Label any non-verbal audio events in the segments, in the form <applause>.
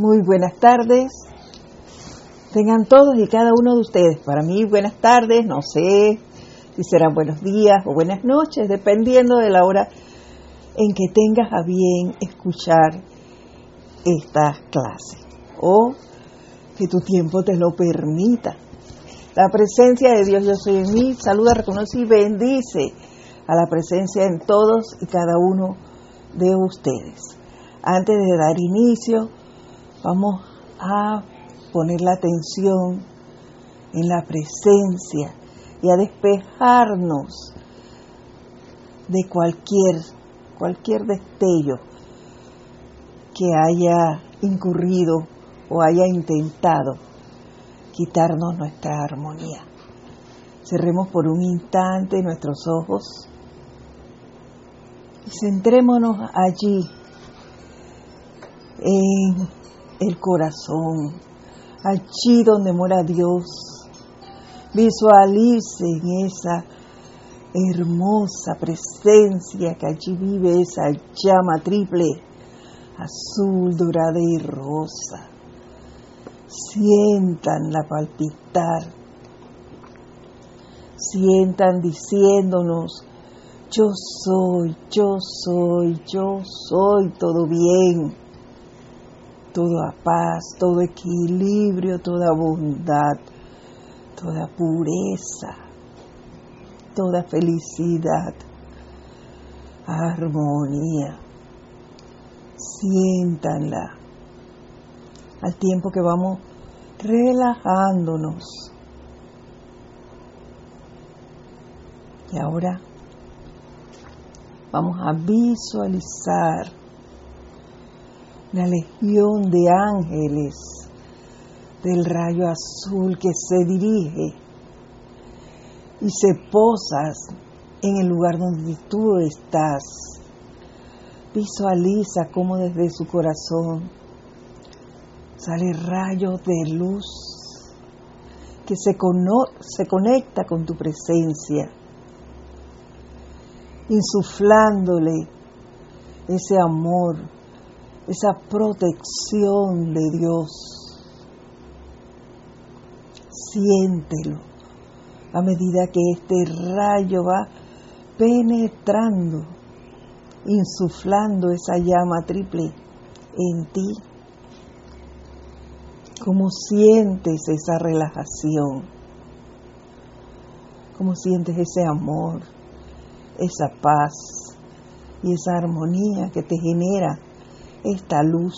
Muy buenas tardes. Tengan todos y cada uno de ustedes. Para mí, buenas tardes, no sé si serán buenos días o buenas noches, dependiendo de la hora en que tengas a bien escuchar esta clase o que tu tiempo te lo permita. La presencia de Dios yo soy en mí, saluda, reconoce y bendice a la presencia en todos y cada uno de ustedes. Antes de dar inicio, vamos a poner la atención en la presencia y a despejarnos de cualquier, cualquier destello que haya incurrido o haya intentado quitarnos nuestra armonía. Cerremos por un instante nuestros ojos y centrémonos allí en el corazón, allí donde mora Dios. Visualicen esa hermosa presencia que allí vive esa llama triple, azul, dorada y rosa. Sientan la palpitar, sientan diciéndonos, yo soy, yo soy, yo soy todo bien toda paz, todo equilibrio, toda bondad, toda pureza, toda felicidad, armonía. Siéntanla al tiempo que vamos relajándonos. Y ahora vamos a visualizar una legión de ángeles del rayo azul que se dirige y se posas en el lugar donde tú estás. Visualiza cómo desde su corazón sale rayos de luz que se, se conecta con tu presencia, insuflándole ese amor, esa protección de Dios. Siéntelo a medida que este rayo va penetrando, insuflando esa llama triple en ti. ¿Cómo sientes esa relajación? ¿Cómo sientes ese amor, esa paz y esa armonía que te genera esta luz,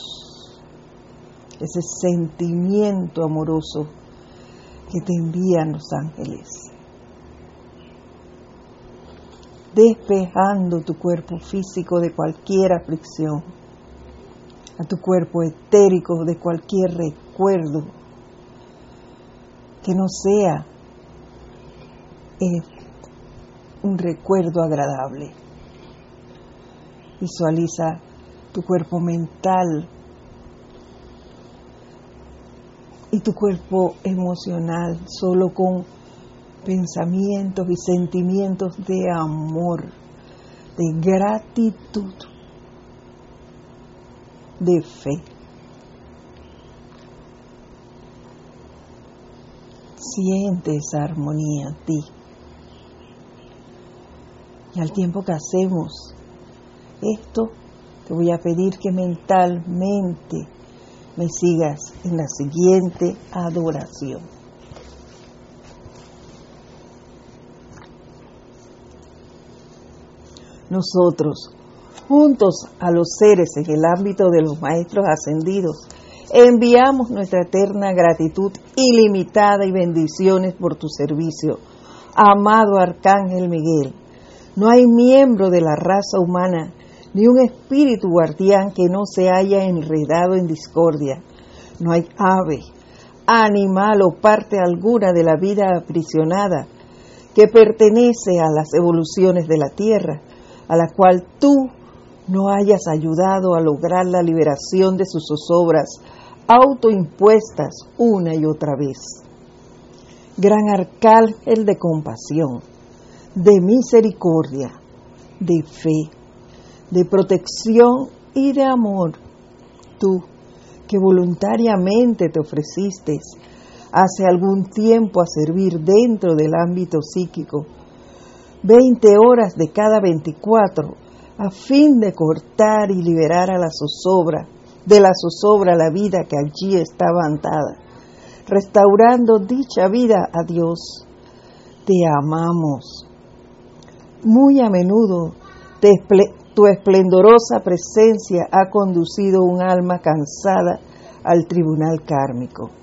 ese sentimiento amoroso que te envían los ángeles, despejando tu cuerpo físico de cualquier aflicción, a tu cuerpo etérico de cualquier recuerdo que no sea eh, un recuerdo agradable. Visualiza tu cuerpo mental y tu cuerpo emocional solo con pensamientos y sentimientos de amor, de gratitud, de fe. Siente esa armonía en ti. Y al tiempo que hacemos esto, te voy a pedir que mentalmente me sigas en la siguiente adoración. Nosotros, juntos a los seres en el ámbito de los maestros ascendidos, enviamos nuestra eterna gratitud ilimitada y bendiciones por tu servicio. Amado Arcángel Miguel, no hay miembro de la raza humana ni un espíritu guardián que no se haya enredado en discordia. No hay ave, animal o parte alguna de la vida aprisionada que pertenece a las evoluciones de la tierra, a la cual tú no hayas ayudado a lograr la liberación de sus zozobras autoimpuestas una y otra vez. Gran arcángel de compasión, de misericordia, de fe, de protección y de amor, tú que voluntariamente te ofreciste hace algún tiempo a servir dentro del ámbito psíquico, 20 horas de cada 24, a fin de cortar y liberar a la zozobra, de la zozobra la vida que allí estaba atada, restaurando dicha vida a Dios. Te amamos. Muy a menudo tu esplendorosa presencia ha conducido un alma cansada al tribunal kármico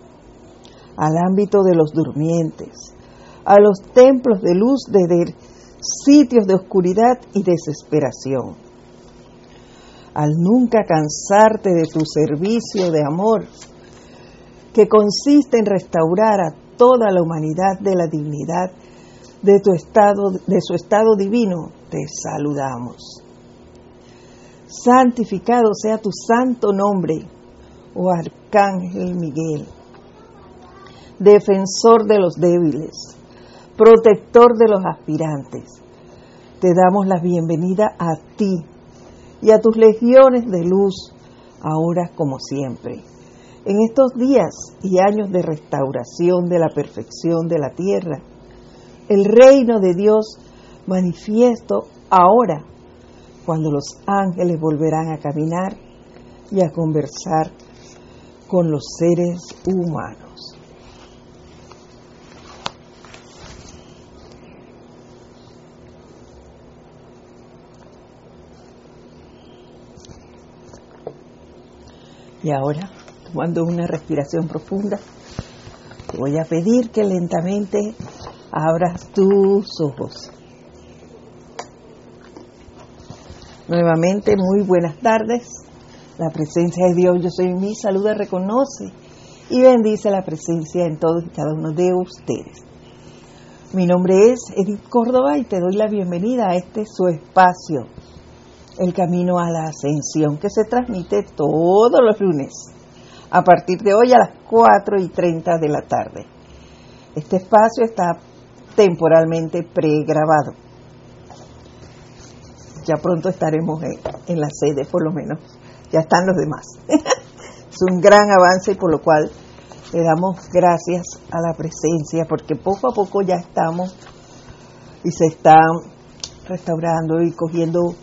al ámbito de los durmientes, a los templos de luz desde sitios de oscuridad y desesperación. Al nunca cansarte de tu servicio de amor, que consiste en restaurar a toda la humanidad de la dignidad de tu estado de su estado divino, te saludamos. Santificado sea tu santo nombre, oh Arcángel Miguel defensor de los débiles, protector de los aspirantes. Te damos la bienvenida a ti y a tus legiones de luz, ahora como siempre. En estos días y años de restauración de la perfección de la tierra, el reino de Dios manifiesto ahora, cuando los ángeles volverán a caminar y a conversar con los seres humanos. Y ahora, tomando una respiración profunda, te voy a pedir que lentamente abras tus ojos. Nuevamente, muy buenas tardes. La presencia de Dios, yo soy mi saluda, reconoce y bendice la presencia en todos y cada uno de ustedes. Mi nombre es Edith Córdoba y te doy la bienvenida a este su espacio el camino a la ascensión, que se transmite todos los lunes, a partir de hoy a las 4 y 30 de la tarde. Este espacio está temporalmente pregrabado. Ya pronto estaremos en, la sede, por lo menos. Ya están los demás. <laughs> es un gran avance, por lo cual le damos gracias a la presencia, porque poco a poco ya estamos y se están restaurando y cogiendo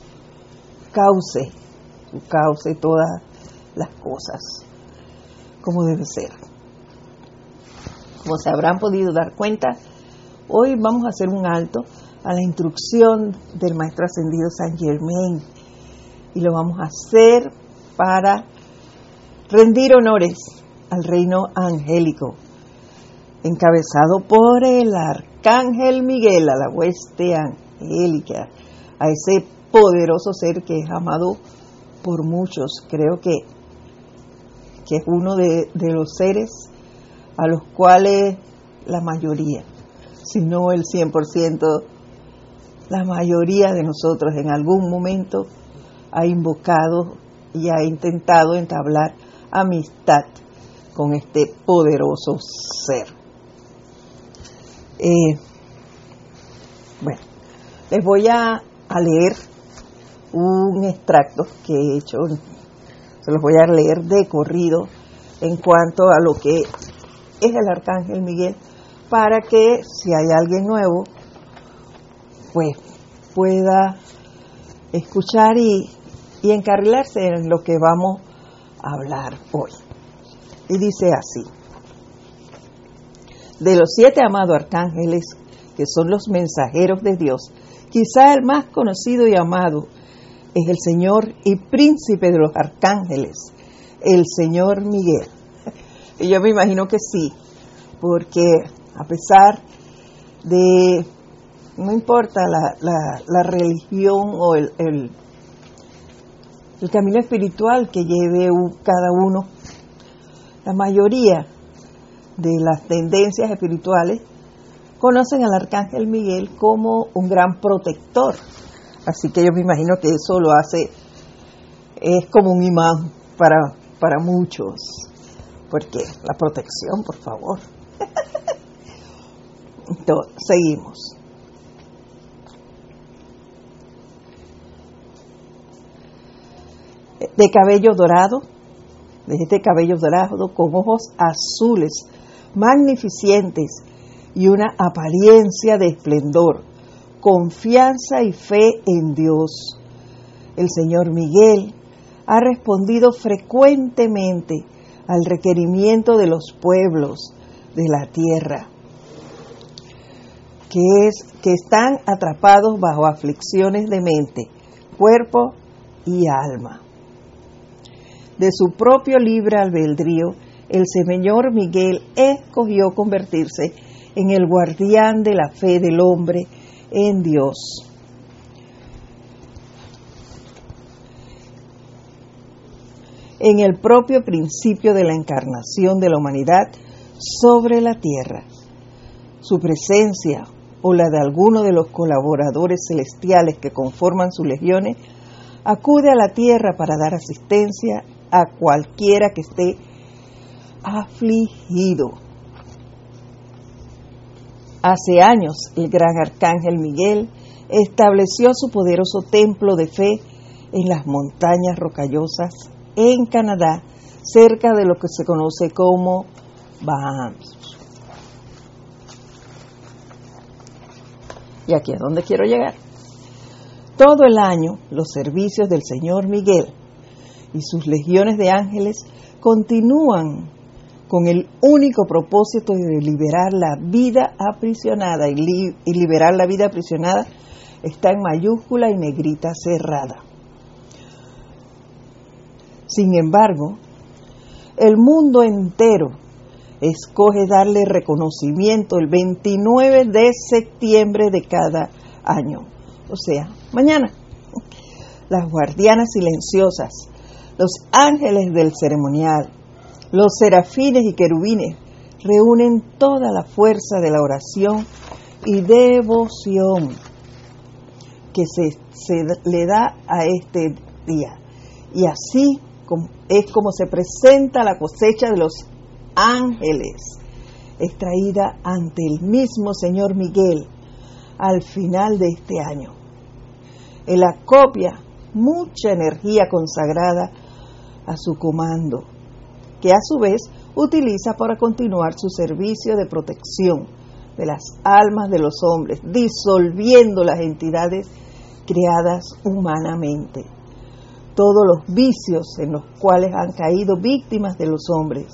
cauce, su cauce todas las cosas como debe ser. Como se habrán podido dar cuenta, hoy vamos a hacer un alto a la instrucción del Maestro Ascendido San Germain y lo vamos a hacer para rendir honores al reino angélico, encabezado por el Arcángel Miguel, a la hueste angélica, a ese poderoso ser que es amado por muchos. Creo que, que es uno de, de los seres a los cuales la mayoría, si no el 100%, la mayoría de nosotros en algún momento ha invocado y ha intentado entablar amistad con este poderoso ser. Eh, bueno, les voy a, a leer un extracto que he hecho, se los voy a leer de corrido en cuanto a lo que es el Arcángel Miguel, para que si hay alguien nuevo, pues pueda escuchar y, y encarrilarse en lo que vamos a hablar hoy. Y dice así, de los siete amados arcángeles, que son los mensajeros de Dios, quizá el más conocido y amado es el Señor y príncipe de los arcángeles, el Señor Miguel. <laughs> Y yo me imagino que sí, porque a pesar de, no importa la, religión o el, el, camino espiritual que lleve cada uno, la mayoría de las tendencias espirituales conocen al arcángel Miguel como un gran protector Así que yo me imagino que eso lo hace, es como un imán para, para muchos. Porque la protección, por favor. <laughs> Entonces, seguimos. De cabello dorado, de este cabello dorado con ojos azules, magnificentes y una apariencia de esplendor, confianza y fe en Dios. El Señor Miguel ha respondido frecuentemente al requerimiento de los pueblos de la tierra, que, es, que están atrapados bajo aflicciones de mente, cuerpo y alma. De su propio libre albedrío, el Señor Miguel escogió convertirse en el guardián de la fe del hombre en Dios. En el propio principio de la encarnación de la humanidad sobre la tierra. Su presencia o la de alguno de los colaboradores celestiales que conforman sus legiones acude a la tierra para dar asistencia a cualquiera que esté afligido. Hace años el gran arcángel Miguel estableció su poderoso templo de fe en las montañas rocallosas en Canadá, cerca de lo que se conoce como Bahamas. Y aquí es donde quiero llegar. Todo el año los servicios del Señor Miguel y sus legiones de ángeles continúan con el único propósito de liberar la vida aprisionada. Y, liberar la vida aprisionada está en mayúscula y negrita cerrada. Sin embargo, el mundo entero escoge darle reconocimiento el 29 de septiembre de cada año, o sea, mañana. Las guardianas silenciosas, los ángeles del ceremonial, los serafines y querubines reúnen toda la fuerza de la oración y devoción que se, se le da a este día. Y así es como se presenta la cosecha de los ángeles, extraída ante el mismo Señor Miguel al final de este año. Él acopia mucha energía consagrada a su comando, que a su vez utiliza para continuar su servicio de protección de las almas de los hombres, disolviendo las entidades creadas humanamente. Todos los vicios en los cuales han caído víctimas de los hombres.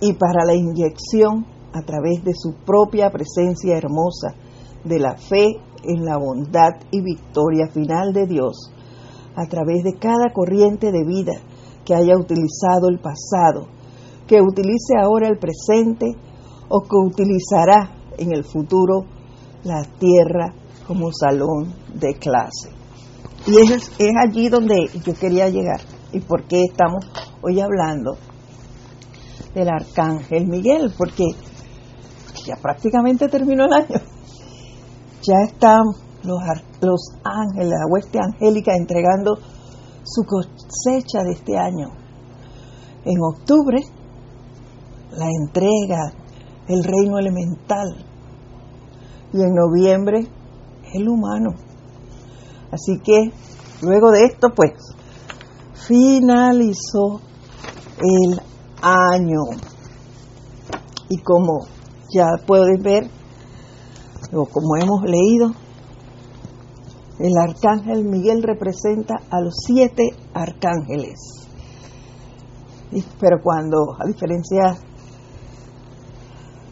Y para la inyección a través de su propia presencia hermosa de la fe en la bondad y victoria final de Dios, a través de cada corriente de vida que haya utilizado el pasado, que utilice ahora el presente o que utilizará en el futuro la tierra como salón de clase. Y es, es allí donde yo quería llegar y por qué estamos hoy hablando del arcángel Miguel, porque ya prácticamente terminó el año. Ya están los, ángeles, la hueste angélica entregando su cosecha de este año. En octubre, la entrega el reino elemental. Y en noviembre, el humano. Así que luego de esto, pues, finalizó el año. Y como ya puedes ver, o como hemos leído, el arcángel Miguel representa a los siete arcángeles. Pero cuando, a diferencia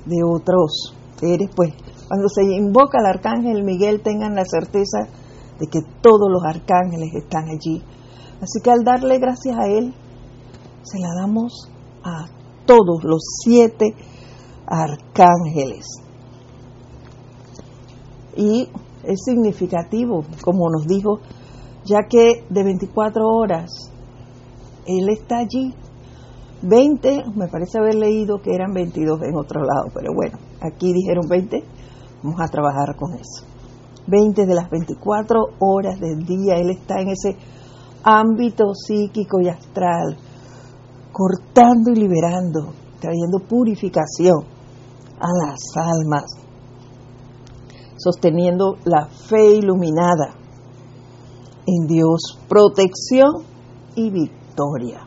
de otros seres, pues cuando se invoca al arcángel Miguel tengan la certeza de que todos los arcángeles están allí. Así que al darle gracias a Él, se la damos a todos los siete arcángeles. Y es significativo, como nos dijo, ya que de 24 horas Él está allí. 20, me parece haber leído que eran 22 en otro lado, pero bueno, aquí dijeron 20, vamos a trabajar con eso. 20 de las 24 horas del día Él está en ese ámbito psíquico y astral cortando y liberando, trayendo purificación a las almas, sosteniendo la fe iluminada en Dios, protección y victoria.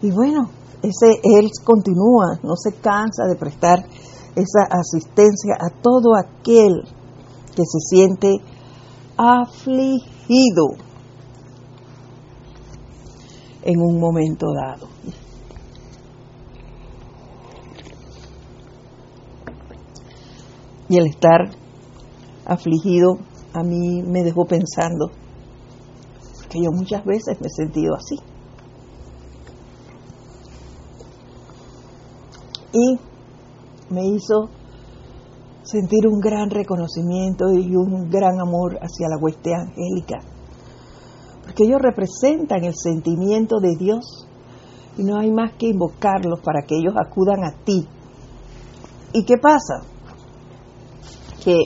Y bueno, ese Él continúa, no se cansa de prestar esa asistencia a todo aquel que se siente afligido en un momento dado. Y el estar afligido a mí me dejó pensando que yo muchas veces me he sentido así. Y me hizo sentir un gran reconocimiento y un gran amor hacia la hueste angélica, porque ellos representan el sentimiento de Dios y no hay más que invocarlos para que ellos acudan a ti. ¿Y qué pasa? Que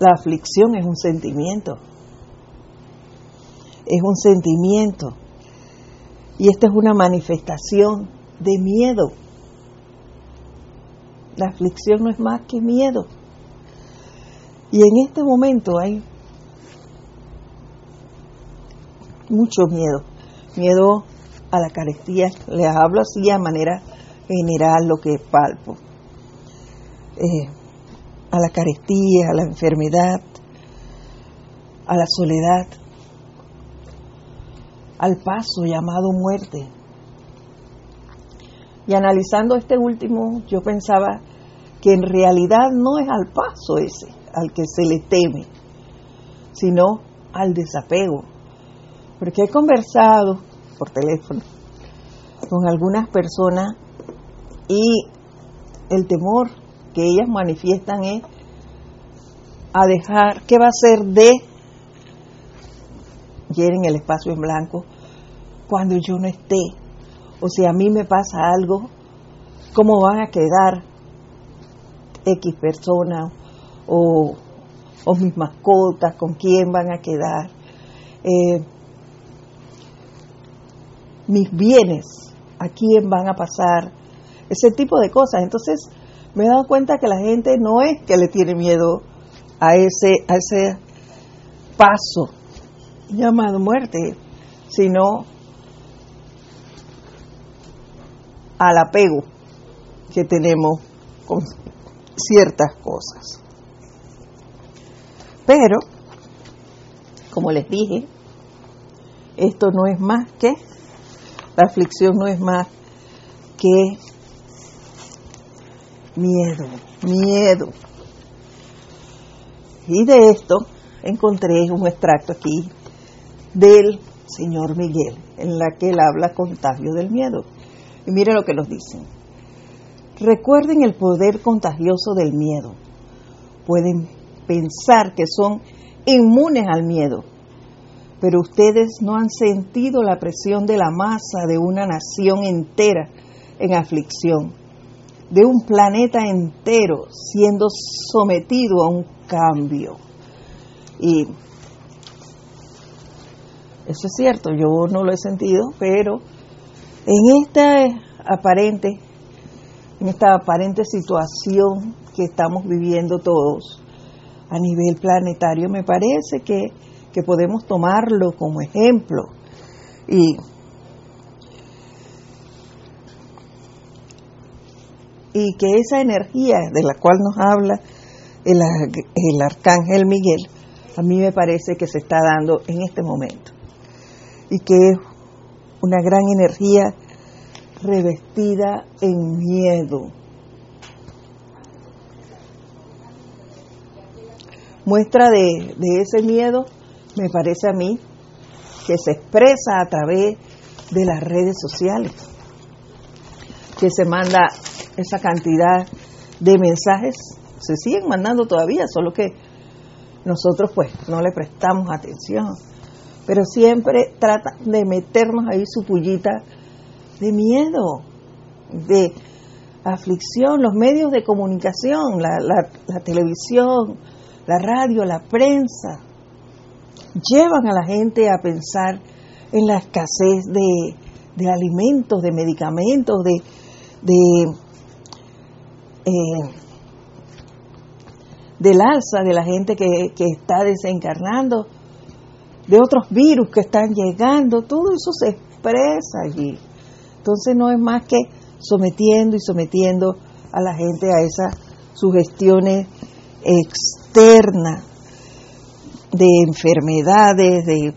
la aflicción es un sentimiento, es un sentimiento y esta es una manifestación de miedo. La aflicción no es más que miedo. Y en este momento hay mucho miedo. Miedo a la carestía. Les hablo así a manera general lo que palpo. Eh, a la carestía, a la enfermedad, a la soledad, al paso llamado muerte. Y analizando este último, yo pensaba que en realidad no es al paso ese al que se le teme, sino al desapego. Porque he conversado por teléfono con algunas personas y el temor que ellas manifiestan es a dejar, ¿qué va a ser de, quieren el espacio en blanco, cuando yo no esté? O si a mí me pasa algo, ¿cómo van a quedar X personas o, mis mascotas? ¿Con quién van a quedar? Eh, mis bienes, ¿a quién van a pasar? Ese tipo de cosas. Entonces me he dado cuenta que la gente no es que le tiene miedo a ese, a ese paso llamado muerte, sino al apego que tenemos con ciertas cosas. Pero, como les dije, esto no es más que, la aflicción no es más que miedo, miedo. Y de esto encontré un extracto aquí del señor Miguel, en la que él habla contagio del miedo. Y mire lo que nos dicen. Recuerden el poder contagioso del miedo. Pueden pensar que son inmunes al miedo, pero ustedes no han sentido la presión de la masa de una nación entera en aflicción, de un planeta entero siendo sometido a un cambio. Y eso es cierto, yo no lo he sentido, pero en esta aparente, en esta aparente situación que estamos viviendo todos a nivel planetario, me parece que, que podemos tomarlo como ejemplo y y que esa energía de la cual nos habla el, el, arcángel Miguel, a mí me parece que se está dando en este momento y que es una gran energía revestida en miedo. Muestra de, ese miedo, me parece a mí, que se expresa a través de las redes sociales, que se manda esa cantidad de mensajes, se siguen mandando todavía, solo que nosotros pues no le prestamos atención. Pero siempre trata de meternos ahí su pullita de miedo, de aflicción, los medios de comunicación, la, televisión, la radio, la prensa, llevan a la gente a pensar en la escasez de, de alimentos, de medicamentos, de eh, del alza de la gente que, que está desencarnando de otros virus que están llegando, todo eso se expresa allí. Entonces no es más que sometiendo y sometiendo a la gente a esas sugestiones externas de enfermedades, de,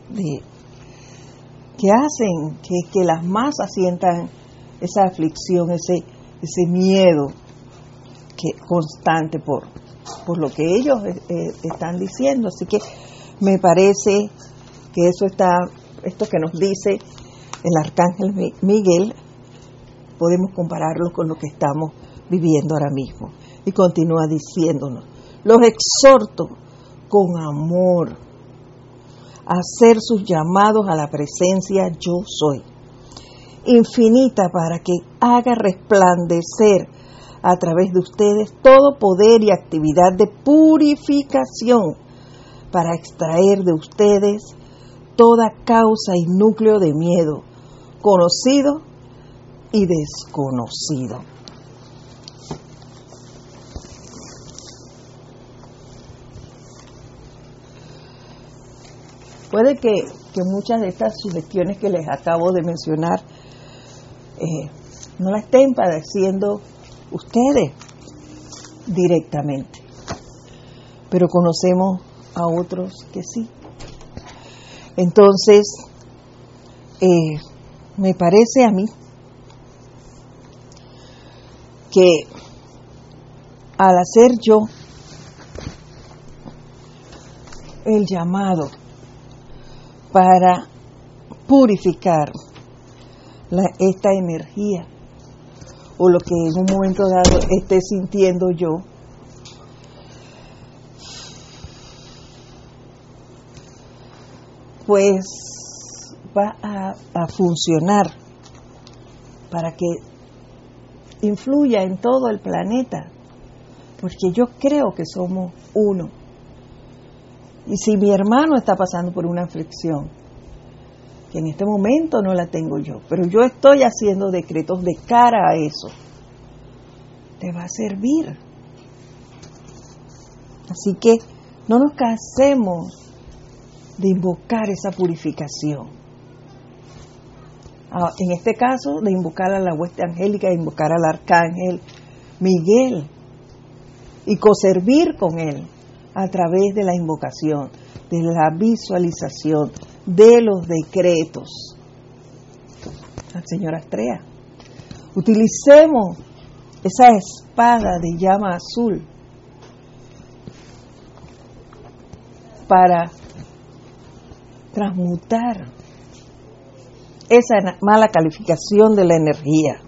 que hacen que, que, las masas sientan esa aflicción, ese, ese miedo que, constante por, por lo que ellos eh, eh, están diciendo. Así que me parece que eso está, esto que nos dice el arcángel Miguel, podemos compararlo con lo que estamos viviendo ahora mismo. Y continúa diciéndonos, los exhorto con amor a hacer sus llamados a la presencia yo soy, infinita para que haga resplandecer a través de ustedes todo poder y actividad de purificación para extraer de ustedes toda causa y núcleo de miedo, conocido y desconocido. Puede que, muchas de estas sugestiones que les acabo de mencionar eh, no la estén padeciendo ustedes directamente, pero conocemos a otros que sí. Entonces, eh, me parece a mí que al hacer yo el llamado para purificar esta energía o lo que en un momento dado esté sintiendo yo, pues va a, funcionar para que influya en todo el planeta, porque yo creo que somos uno. Y si mi hermano está pasando por una aflicción, en este momento no la tengo yo, pero yo estoy haciendo decretos de cara a eso, te va a servir. Así que no nos casemos de invocar esa purificación. Ah, en este caso, de invocar a la hueste angélica, de invocar al arcángel Miguel y coservir con él a través de la invocación, de la visualización, de los decretos. Al Señor Astrea. Utilicemos esa espada de llama azul para transmutar esa mala calificación de la energía.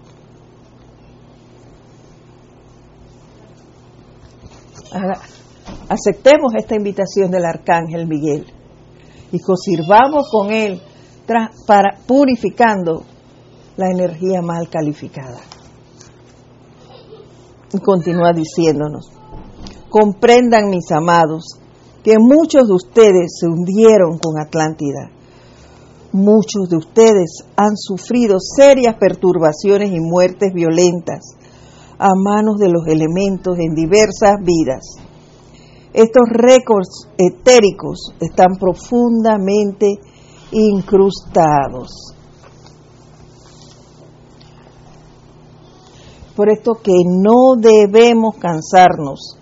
Aceptemos esta invitación del arcángel Miguel y consirvamos con él para purificando la energía mal calificada. Y continúa diciéndonos, comprendan mis amados que muchos de ustedes se hundieron con Atlántida. Muchos de ustedes han sufrido serias perturbaciones y muertes violentas a manos de los elementos en diversas vidas. Estos récords etéricos están profundamente incrustados. Por esto que no debemos cansarnos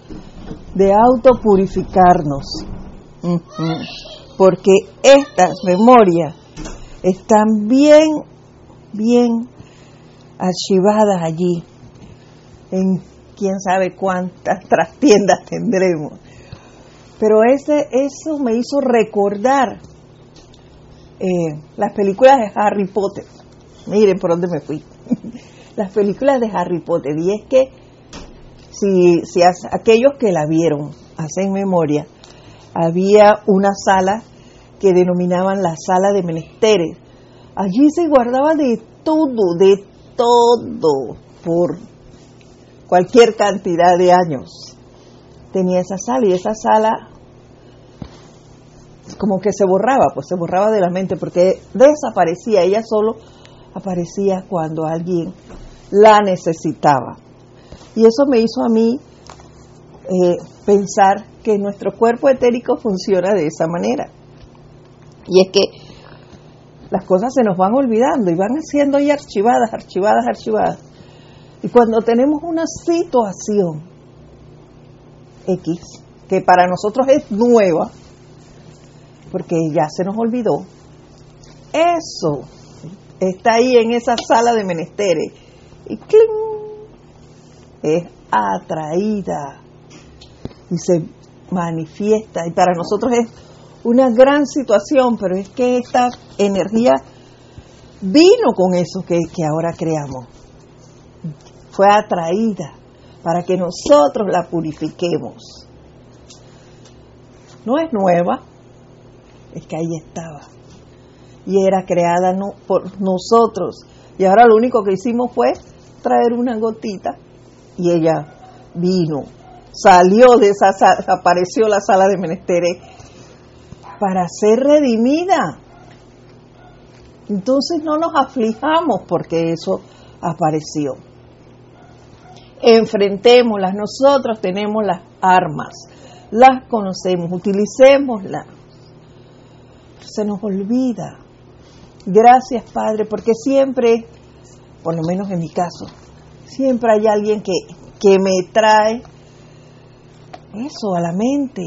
de autopurificarnos, porque estas memorias están bien, bien archivadas allí, en quién sabe cuántas <laughs> trastiendas tendremos. Pero ese, eso me hizo recordar eh, las películas de Harry Potter. Miren por dónde me fui. <laughs> las películas de Harry Potter. Y es que si, si aquellos que la vieron hacen memoria, había una sala que denominaban la sala de menesteres. Allí se guardaba de todo, de todo, por cualquier cantidad de años. Tenía esa sala y esa sala como que se borraba, pues se borraba de la mente porque desaparecía, ella solo aparecía cuando alguien la necesitaba. Y eso me hizo a mí eh, pensar que nuestro cuerpo etérico funciona de esa manera. Y es que las cosas se nos van olvidando y van siendo ahí archivadas, archivadas, archivadas. Y cuando tenemos una situación X, que para nosotros es nueva, porque ya se nos olvidó, eso está ahí en esa sala de menesteres y ¡cling! es atraída y se manifiesta y para nosotros es una gran situación, pero es que esta energía vino con eso que, que ahora creamos fue atraída para que nosotros la purifiquemos. No es nueva, es que ahí estaba. Y era creada por nosotros. Y ahora lo único que hicimos fue traer una gotita y ella vino, salió de esa sala, apareció la sala de menesteres para ser redimida. Entonces no nos aflijamos porque eso apareció enfrentémoslas. Nosotros tenemos las armas, las conocemos, utilicémoslas. Se nos olvida. Gracias, Padre, porque siempre, por lo menos en mi caso, siempre hay alguien que, que me trae eso a la mente.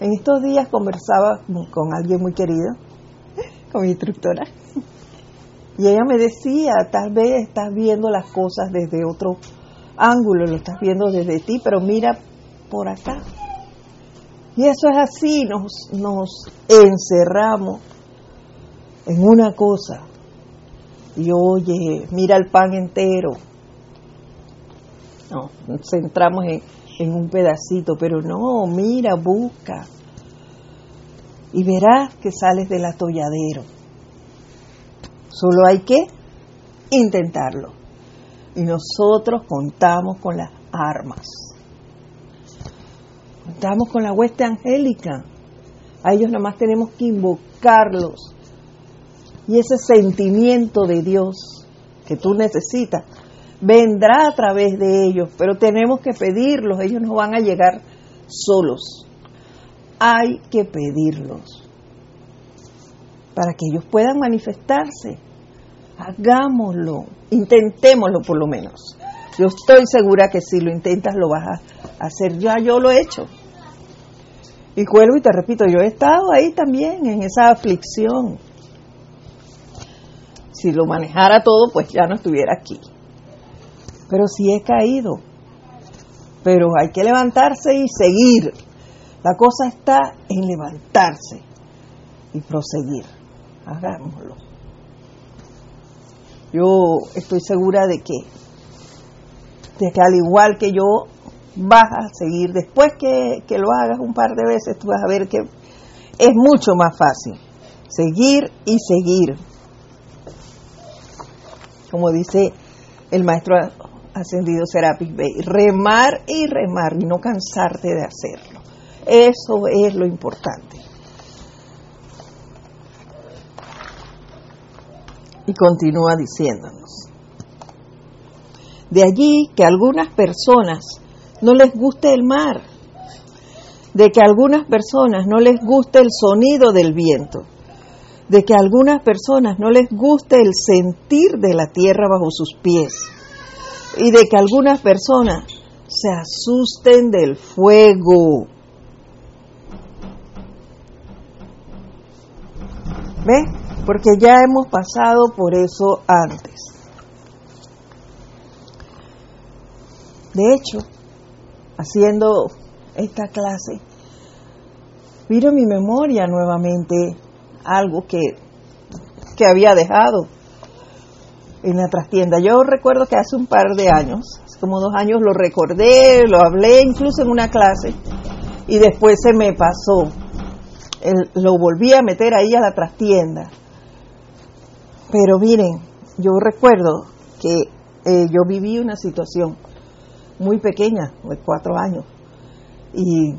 En estos días conversaba con alguien muy querido, <laughs> con mi instructora, y ella me decía, tal vez estás viendo las cosas desde otro ángulo, lo estás viendo desde ti, pero mira por acá. Y eso es así, nos, nos encerramos en una cosa. Y oye, mira el pan entero. No, nos centramos en, en un pedacito, pero no, mira, busca. Y verás que sales del atolladero. Solo hay que intentarlo. Y nosotros contamos con las armas. Contamos con la hueste angélica. A ellos nada más tenemos que invocarlos. Y ese sentimiento de Dios que tú necesitas vendrá a través de ellos, pero tenemos que pedirlos. Ellos no van a llegar solos. Hay que pedirlos para que ellos puedan manifestarse. Hagámoslo, intentémoslo por lo menos. Yo estoy segura que si lo intentas lo vas a hacer. Ya yo lo he hecho. Y vuelvo y te repito, yo he estado ahí también en esa aflicción. Si lo manejara todo, pues ya no estuviera aquí. Pero sí he caído. Pero hay que levantarse y seguir. La cosa está en levantarse y proseguir hagámoslo. Yo estoy segura de que, de que al igual que yo, vas a seguir. Después que, que lo hagas un par de veces, tú vas a ver que es mucho más fácil. Seguir y seguir. Como dice el maestro ascendido Serapis Bey, remar y remar y no cansarte de hacerlo. Eso es lo importante. Y continúa diciéndonos. De allí que a algunas personas no les guste el mar, de que a algunas personas no les guste el sonido del viento, de que a algunas personas no les guste el sentir de la tierra bajo sus pies, y de que algunas personas se asusten del fuego. ¿Ve? Porque ya hemos pasado por eso antes. De hecho, haciendo esta clase, vino a mi memoria nuevamente algo que, que había dejado en la trastienda. Yo recuerdo que hace un par de años, como dos años, lo recordé, lo hablé incluso en una clase y después se me pasó. lo volví a meter ahí a la trastienda pero miren, yo recuerdo que eh, yo viví una situación muy pequeña, de cuatro años, y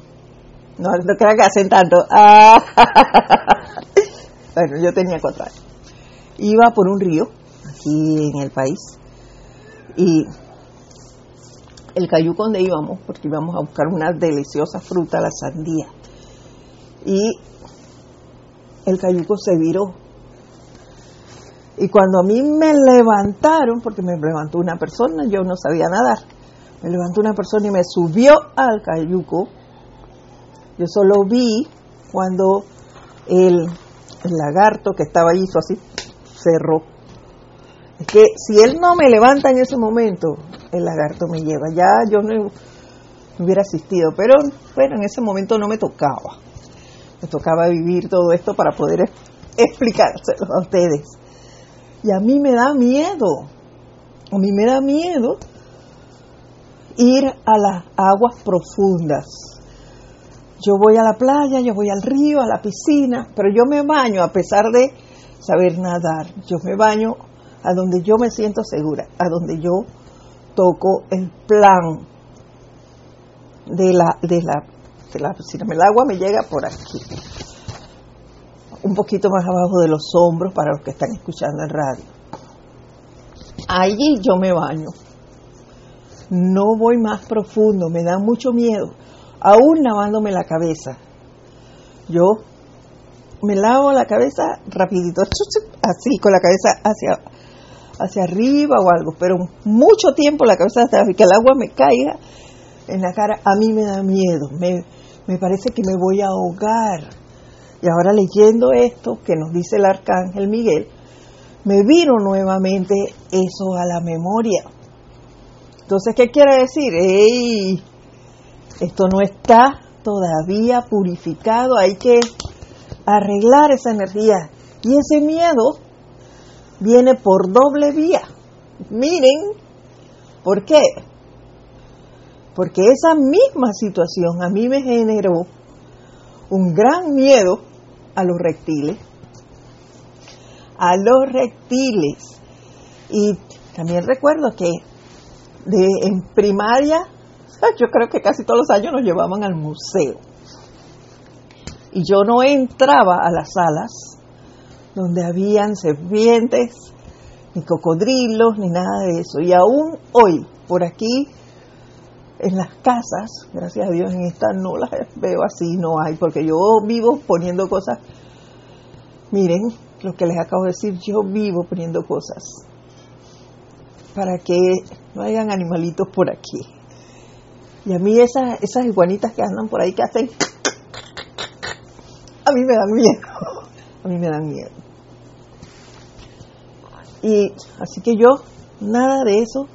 no, no crean que hacen tanto. Ah, <laughs> bueno, yo tenía cuatro años. Iba por un río aquí en el país y el cayuco donde íbamos, porque íbamos a buscar una deliciosa fruta, la sandía. Y el cayuco se viró. Y cuando a mí me levantaron, porque me levantó una persona, yo no sabía nadar, me levantó una persona y me subió al cayuco. Yo solo vi cuando el, el lagarto que estaba ahí hizo así, cerró. Es que si él no me levanta en ese momento, el lagarto me lleva. Ya yo no hubiera asistido, pero bueno, en ese momento no me tocaba. Me tocaba vivir todo esto para poder explicárselo a ustedes. Y a mí me da miedo, a mí me da miedo ir a las aguas profundas. Yo voy a la playa, yo voy al río, a la piscina, pero yo me baño a pesar de saber nadar. Yo me baño a donde yo me siento segura, a donde yo toco el plan de la, de la, de la piscina. El agua me llega por aquí, un poquito más abajo de los hombros para los que están escuchando el radio. Allí yo me baño. No voy más profundo, me da mucho miedo, aún lavándome la cabeza. Yo me lavo la cabeza rapidito, <laughs> así, con la cabeza hacia hacia arriba o algo, pero mucho tiempo la cabeza hasta que el agua me caiga en la cara, a mí me da miedo, me, me parece que me voy a ahogar. Y ahora leyendo esto que nos dice el arcángel Miguel, me vino nuevamente eso a la memoria. Entonces, ¿qué quiere decir? ¡Ey! Esto no está todavía purificado, hay que arreglar esa energía. Y ese miedo viene por doble vía. Miren, ¿por qué? Porque esa misma situación a mí me generó un gran miedo a los reptiles, a los reptiles. Y también recuerdo que en primaria, <laughs> yo creo que casi todos los años nos llevaban al museo. Y yo no entraba a las salas donde habían serpientes, ni cocodrilos, ni nada de eso. Y aún hoy, por aquí, en las casas, gracias a Dios en esta no las veo así, no hay, porque yo vivo poniendo cosas, miren lo que les acabo de decir, yo vivo poniendo cosas para que no hayan animalitos por aquí. Y a mí esas, esas iguanitas que andan por ahí que hacen, a mí me dan miedo, a mí me dan miedo. Y así que yo, nada de eso,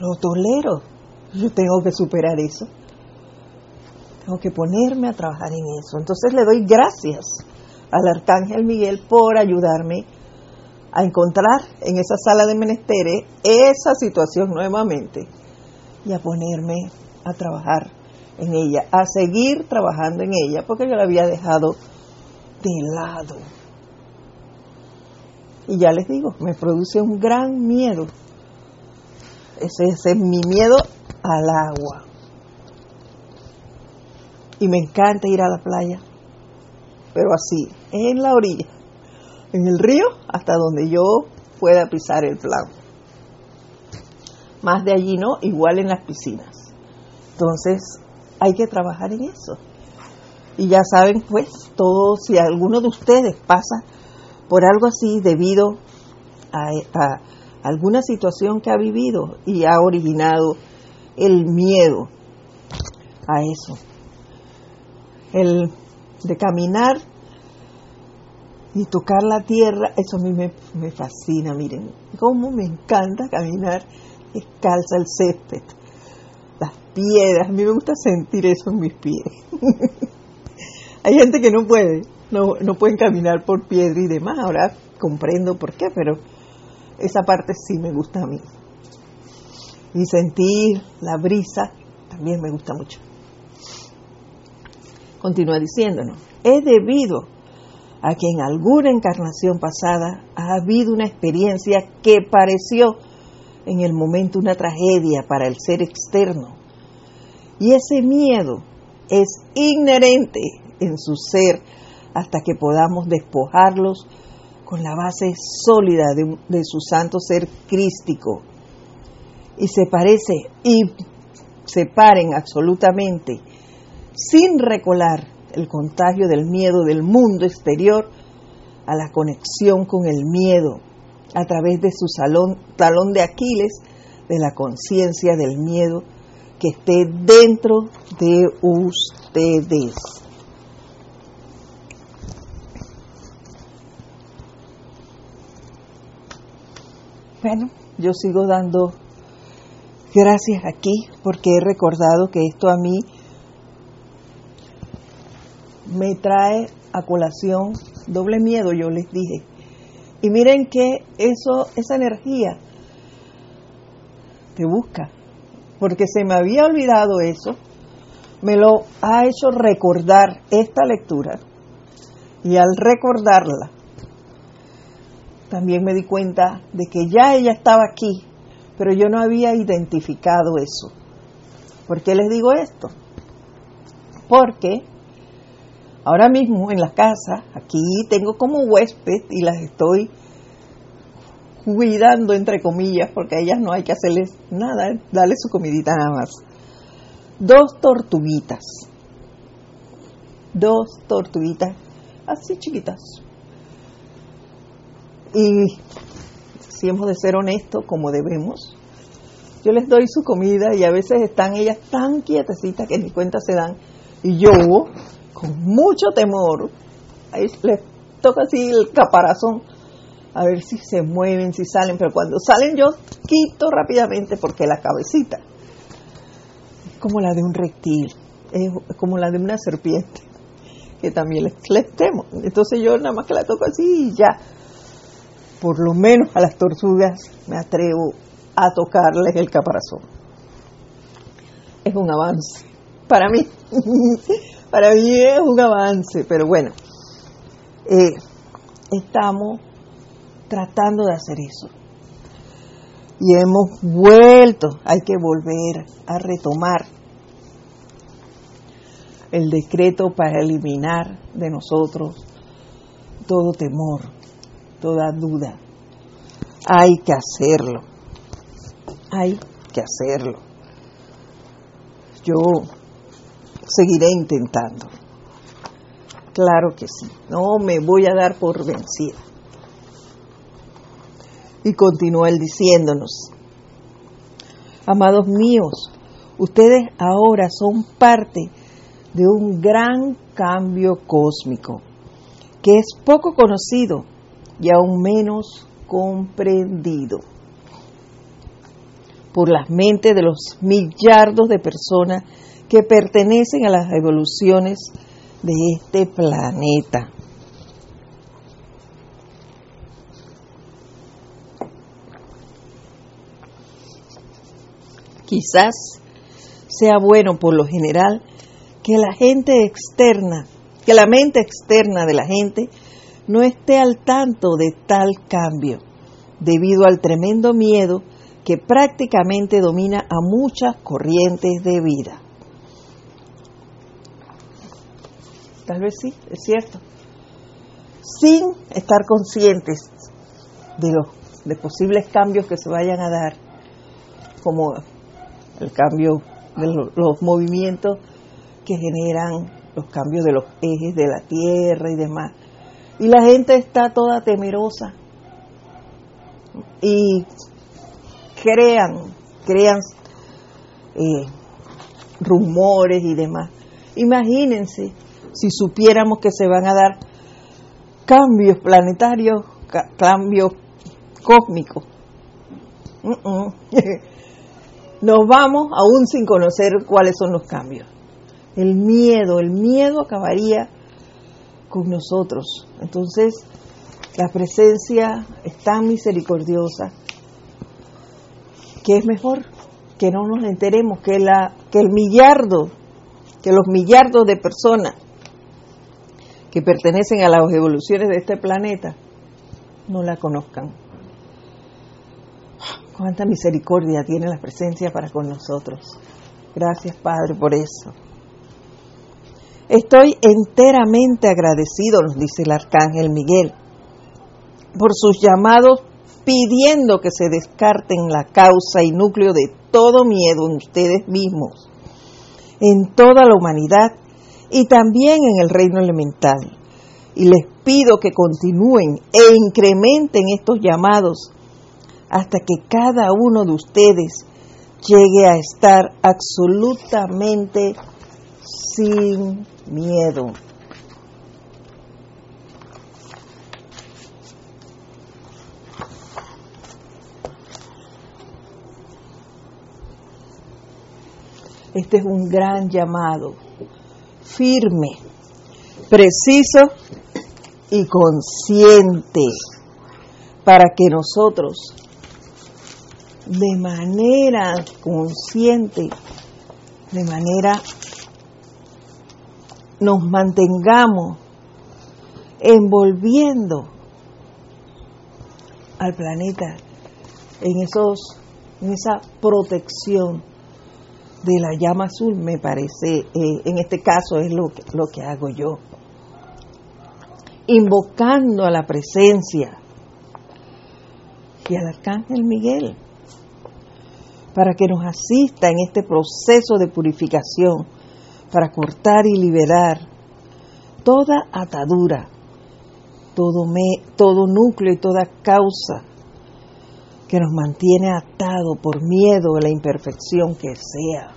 lo tolero. <laughs> Yo tengo que superar eso. Tengo que ponerme a trabajar en eso. Entonces le doy gracias al Arcángel Miguel por ayudarme a encontrar en esa sala de menesteres esa situación nuevamente y a ponerme a trabajar en ella, a seguir trabajando en ella, porque yo la había dejado de lado. Y ya les digo, me produce un gran miedo. Ese, es mi miedo al agua. Y me encanta ir a la playa, pero así, en la orilla, en el río, hasta donde yo pueda pisar el plan. Más de allí no, igual en las piscinas. Entonces, hay que trabajar en eso. Y ya saben, pues, todo, si alguno de ustedes pasa por algo así debido a, alguna situación que ha vivido y ha originado el miedo a eso. El de caminar y tocar la tierra, eso a mí me, fascina, miren, cómo me encanta caminar descalza el césped, las piedras, a mí me gusta sentir eso en mis pies. <laughs> Hay gente que no puede, no, no pueden caminar por piedra y demás. Ahora comprendo por qué, pero esa parte sí me gusta a mí. Y sentir la brisa también me gusta mucho. Continúa diciéndonos, es debido a que en alguna encarnación pasada ha habido una experiencia que pareció en el momento una tragedia para el ser externo. Y ese miedo es inherente en su ser hasta que podamos despojarlos con la base sólida de, su santo ser crístico y se parece y separen absolutamente sin recolar el contagio del miedo del mundo exterior a la conexión con el miedo a través de su salón, talón de Aquiles de la conciencia del miedo que esté dentro de ustedes. Bueno, yo sigo dando gracias aquí porque he recordado que esto a mí me trae a colación doble miedo, yo les dije. Y miren que eso, esa energía te busca, porque se me había olvidado eso, me lo ha hecho recordar esta lectura y al recordarla también me di cuenta de que ya ella estaba aquí, pero yo no había identificado eso. ¿Por qué les digo esto? Porque ahora mismo en la casa, aquí tengo como huésped y las estoy cuidando entre comillas, porque a ellas no hay que hacerles nada, darle su comidita nada más. Dos tortuguitas. Dos tortuguitas así chiquitas. Y si hemos de ser honestos, como debemos, yo les doy su comida y a veces están ellas tan quietecitas que ni cuenta se dan. Y yo, con mucho temor, les toca así el caparazón a ver si se mueven, si salen, pero cuando salen yo quito rápidamente porque la cabecita es como la de un reptil, es como la de una serpiente, que también les temo. Entonces yo nada más que la toco así y ya, por lo menos a las tortugas me atrevo a tocarles el caparazón. Es un avance, para mí, <laughs> para mí es un avance, pero bueno, eh, estamos tratando de hacer eso. Y hemos vuelto, hay que volver a retomar el decreto para eliminar de nosotros todo temor, toda duda. Hay que hacerlo, hay que hacerlo. Yo seguiré intentando. Claro que sí, no me voy a dar por vencida. Y continúa él diciéndonos, amados míos, ustedes ahora son parte de un gran cambio cósmico que es poco conocido y aún menos comprendido por las mentes de los millardos de personas que pertenecen a las evoluciones de este planeta. Quizás sea bueno por lo general que la gente externa, que la mente externa de la gente no esté al tanto de tal cambio, debido al tremendo miedo que prácticamente domina a muchas corrientes de vida. Tal vez sí, es cierto. Sin estar conscientes de los de posibles cambios que se vayan a dar, como el cambio de los, movimientos que generan los cambios de los ejes de la Tierra y demás. Y la gente está toda temerosa y crean, crean eh, rumores y demás. Imagínense si supiéramos que se van a dar cambios planetarios, cambios cósmicos. <laughs> nos vamos aún sin conocer cuáles son los cambios. El miedo, el miedo acabaría con nosotros. Entonces, la presencia es tan misericordiosa que es mejor que no nos enteremos, que, la, que el millardo, que los millardos de personas que pertenecen a las evoluciones de este planeta no la conozcan. Cuánta misericordia tiene la presencia para con nosotros. Gracias, Padre, por eso. Estoy enteramente agradecido, nos dice el arcángel Miguel, por sus llamados pidiendo que se descarten la causa y núcleo de todo miedo en ustedes mismos, en toda la humanidad y también en el reino elemental. Y les pido que continúen e incrementen estos llamados hasta que cada uno de ustedes llegue a estar absolutamente sin miedo. Este es un gran llamado, firme, preciso y consciente para que nosotros de manera consciente, de manera nos mantengamos envolviendo al planeta en esos en esa protección de la llama azul me parece eh, en este caso es lo lo que hago yo. Invocando a la presencia y al arcángel Miguel para que nos asista en este proceso de purificación, para cortar y liberar toda atadura, todo, núcleo y toda causa que nos mantiene atado por miedo a la imperfección que sea.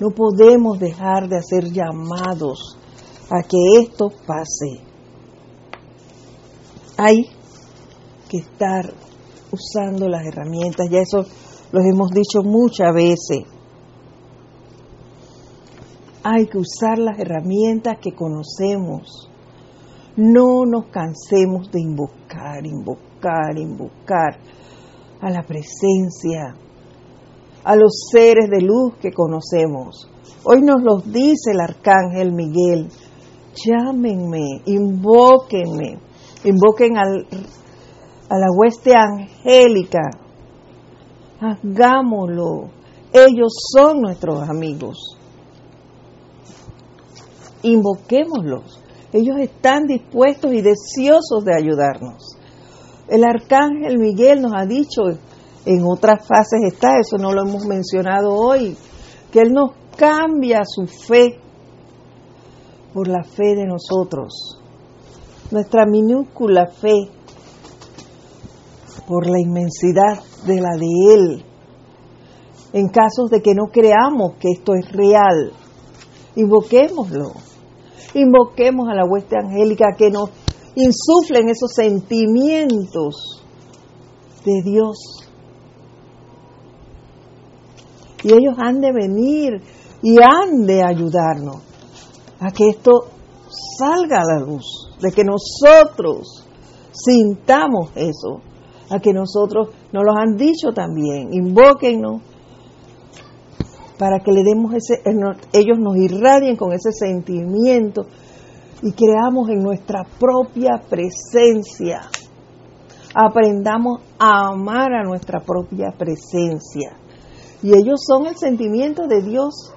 No podemos dejar de hacer llamados a que esto pase. Hay que estar usando las herramientas, ya eso los hemos dicho muchas veces. Hay que usar las herramientas que conocemos. No nos cansemos de invocar, invocar, invocar a la presencia, a los seres de luz que conocemos. Hoy nos los dice el arcángel Miguel. Llámenme, invóquenme, invoquen al, a la hueste angélica hagámoslo. Ellos son nuestros amigos. Invoquémoslos. Ellos están dispuestos y deseosos de ayudarnos. El arcángel Miguel nos ha dicho, en otras fases está, eso no lo hemos mencionado hoy, que Él nos cambia su fe por la fe de nosotros. Nuestra minúscula fe por la inmensidad de la de Él. En casos de que no creamos que esto es real, invoquémoslo. Invoquemos a la hueste angélica que nos insuflen esos sentimientos de Dios. Y ellos han de venir y han de ayudarnos a que esto salga a la luz, de que nosotros sintamos eso a que nosotros nos los han dicho también, invóquennos para que le demos ese, ellos nos irradien con ese sentimiento y creamos en nuestra propia presencia. Aprendamos a amar a nuestra propia presencia. Y ellos son el sentimiento de Dios.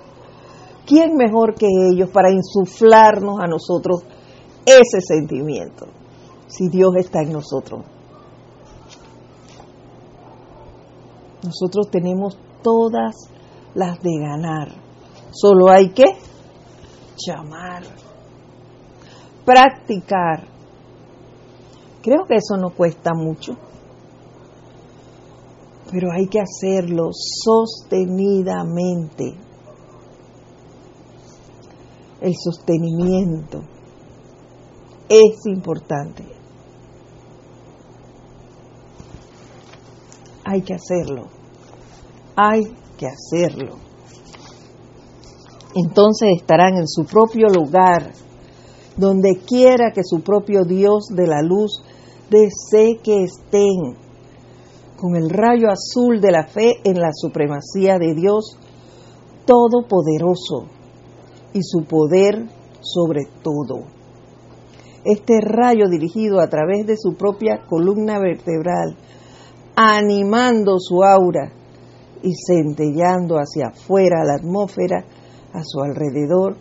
¿Quién mejor que ellos para insuflarnos a nosotros ese sentimiento? Si Dios está en nosotros. Nosotros tenemos todas las de ganar. Solo hay que llamar, practicar. Creo que eso no cuesta mucho, pero hay que hacerlo sostenidamente. El sostenimiento es importante. hay que hacerlo. Hay hacerlo. Entonces estarán en su propio lugar, donde quiera que su propio Dios de la luz desee que estén, con el rayo azul de la fe en la supremacía de Dios Todopoderoso y su poder sobre todo. Este rayo dirigido a través de su propia columna vertebral animando su aura y centellando hacia afuera la atmósfera a su alrededor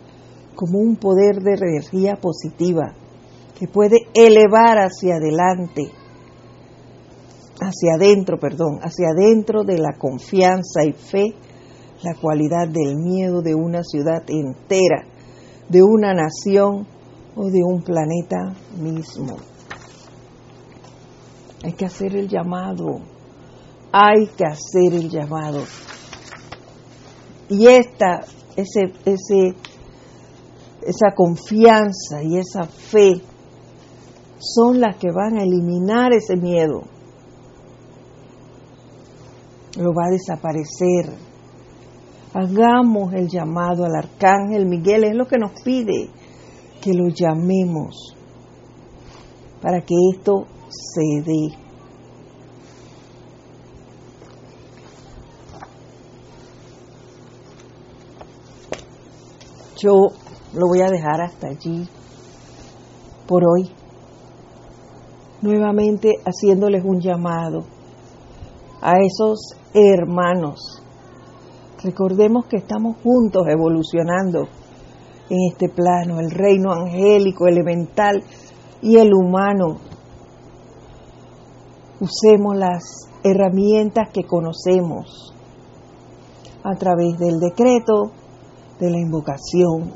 como un poder de energía positiva que puede elevar hacia adelante hacia adentro, perdón, hacia adentro de la confianza y fe, la cualidad del miedo de una ciudad entera, de una nación o de un planeta mismo. Hay que hacer el llamado, hay que hacer el llamado. Y esta, ese, ese, esa confianza y esa fe son las que van a eliminar ese miedo. Lo va a desaparecer. Hagamos el llamado al arcángel Miguel, es lo que nos pide, que lo llamemos para que esto se dé. Yo lo voy a dejar hasta allí por hoy nuevamente haciéndoles un llamado a esos hermanos. Recordemos que estamos juntos evolucionando en este plano, el reino angélico, elemental y el humano. Usemos las herramientas que conocemos a través del decreto, de la invocación,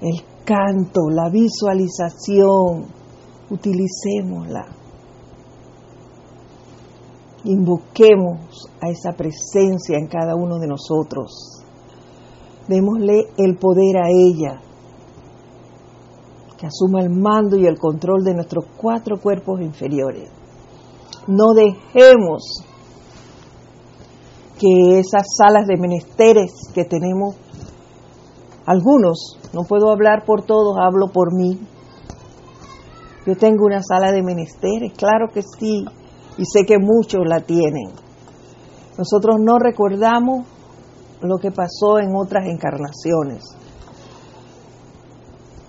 el canto, la visualización, utilicémosla. Invoquemos a esa presencia en cada uno de nosotros. Démosle el poder a ella, que asuma el mando y el control de nuestros cuatro cuerpos inferiores. No dejemos que esas salas de menesteres que tenemos, algunos, no puedo hablar por todos, hablo por mí, yo tengo una sala de menesteres, claro que sí, y sé que muchos la tienen. Nosotros no recordamos lo que pasó en otras encarnaciones.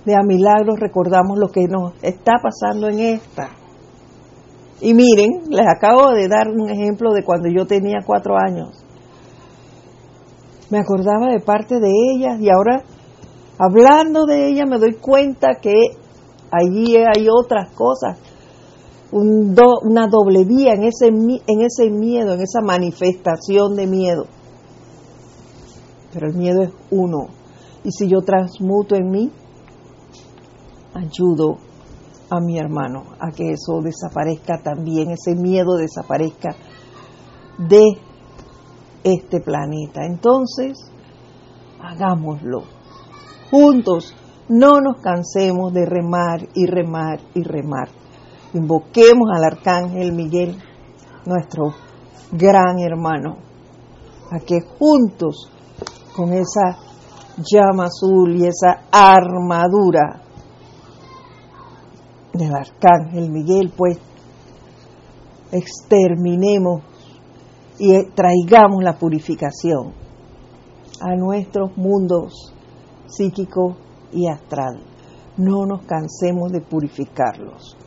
De a milagros recordamos lo que nos está pasando en esta. Y miren, les acabo de dar un ejemplo de cuando yo tenía cuatro años. Me acordaba de parte de ellas y ahora, hablando de ellas, me doy cuenta que allí hay otras cosas, una doble vía en ese, en ese miedo, en esa manifestación de miedo. Pero el miedo es uno. Y si yo transmuto en mí, ayudo a mi hermano a que eso desaparezca también, ese miedo desaparezca de este planeta. Entonces, hagámoslo juntos no nos cansemos de remar y remar y remar. Invoquemos al Arcángel Miguel, nuestro gran hermano, a que juntos con esa llama azul y esa armadura del Arcángel Miguel, pues exterminemos y traigamos la purificación a nuestros mundos psíquicos y astral. No nos cansemos de purificarlos.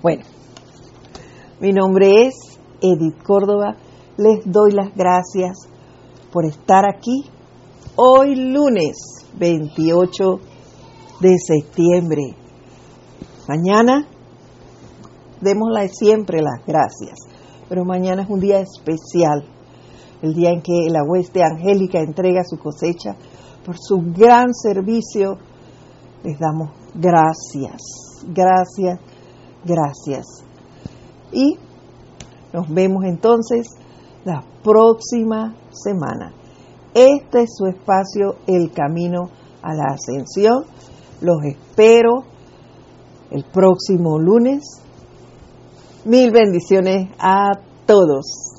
Bueno, mi nombre es Edith Córdoba. Les doy las gracias por estar aquí hoy lunes 28 de septiembre. Mañana démosle siempre las gracias, pero mañana es un día especial, el día en que la hueste angélica entrega su cosecha por su gran servicio. Les damos gracias, gracias, gracias. Y nos vemos entonces la próxima semana. Este es su espacio, El Camino a la Ascensión. Los espero el próximo lunes. Mil bendiciones a todos.